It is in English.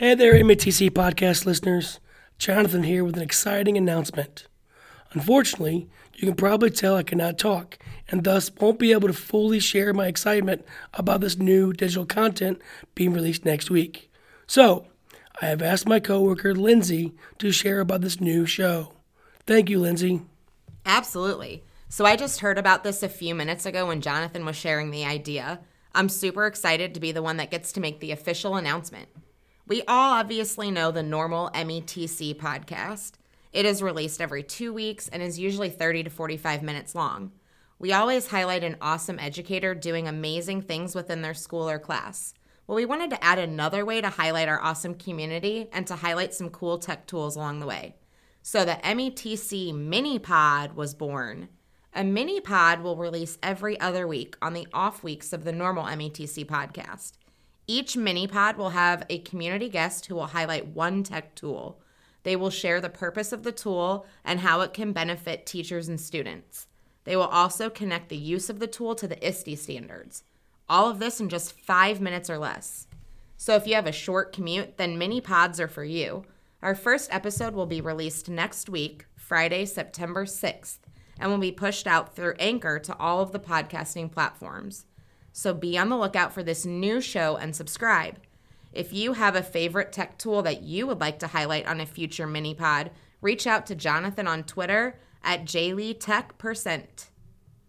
Hey there, METC podcast listeners. Jonathan here with an exciting announcement. Unfortunately, you can probably tell I cannot talk and thus won't be able to fully share my excitement about this new digital content being released next week. So, I have asked my coworker Lindsay to share about this new show. Thank you, Lindsay. Absolutely. So I just heard about this a few minutes ago when Jonathan was sharing the idea. I'm super excited to be the one that gets to make the official announcement. We all obviously know the normal METC podcast. It is released every two weeks and is usually 30 to 45 minutes long. We always highlight an awesome educator doing amazing things within their school or class. Well, we wanted to add another way to highlight our awesome community and to highlight some cool tech tools along the way. So the METC Mini Pod was born. A mini pod will release every other week on the off weeks of the normal METC podcast. Each mini pod will have a community guest who will highlight one tech tool. They will share the purpose of the tool and how it can benefit teachers and students. They will also connect the use of the tool to the ISTE standards. All of this in just five minutes or less. So if you have a short commute, then mini pods are for you. Our first episode will be released next week, Friday, September 6th, and will be pushed out through Anchor to all of the podcasting platforms. So be on the lookout for this new show and subscribe. If you have a favorite tech tool that you would like to highlight on a future mini pod, reach out to Jonathan on Twitter at JayleeTechPercent.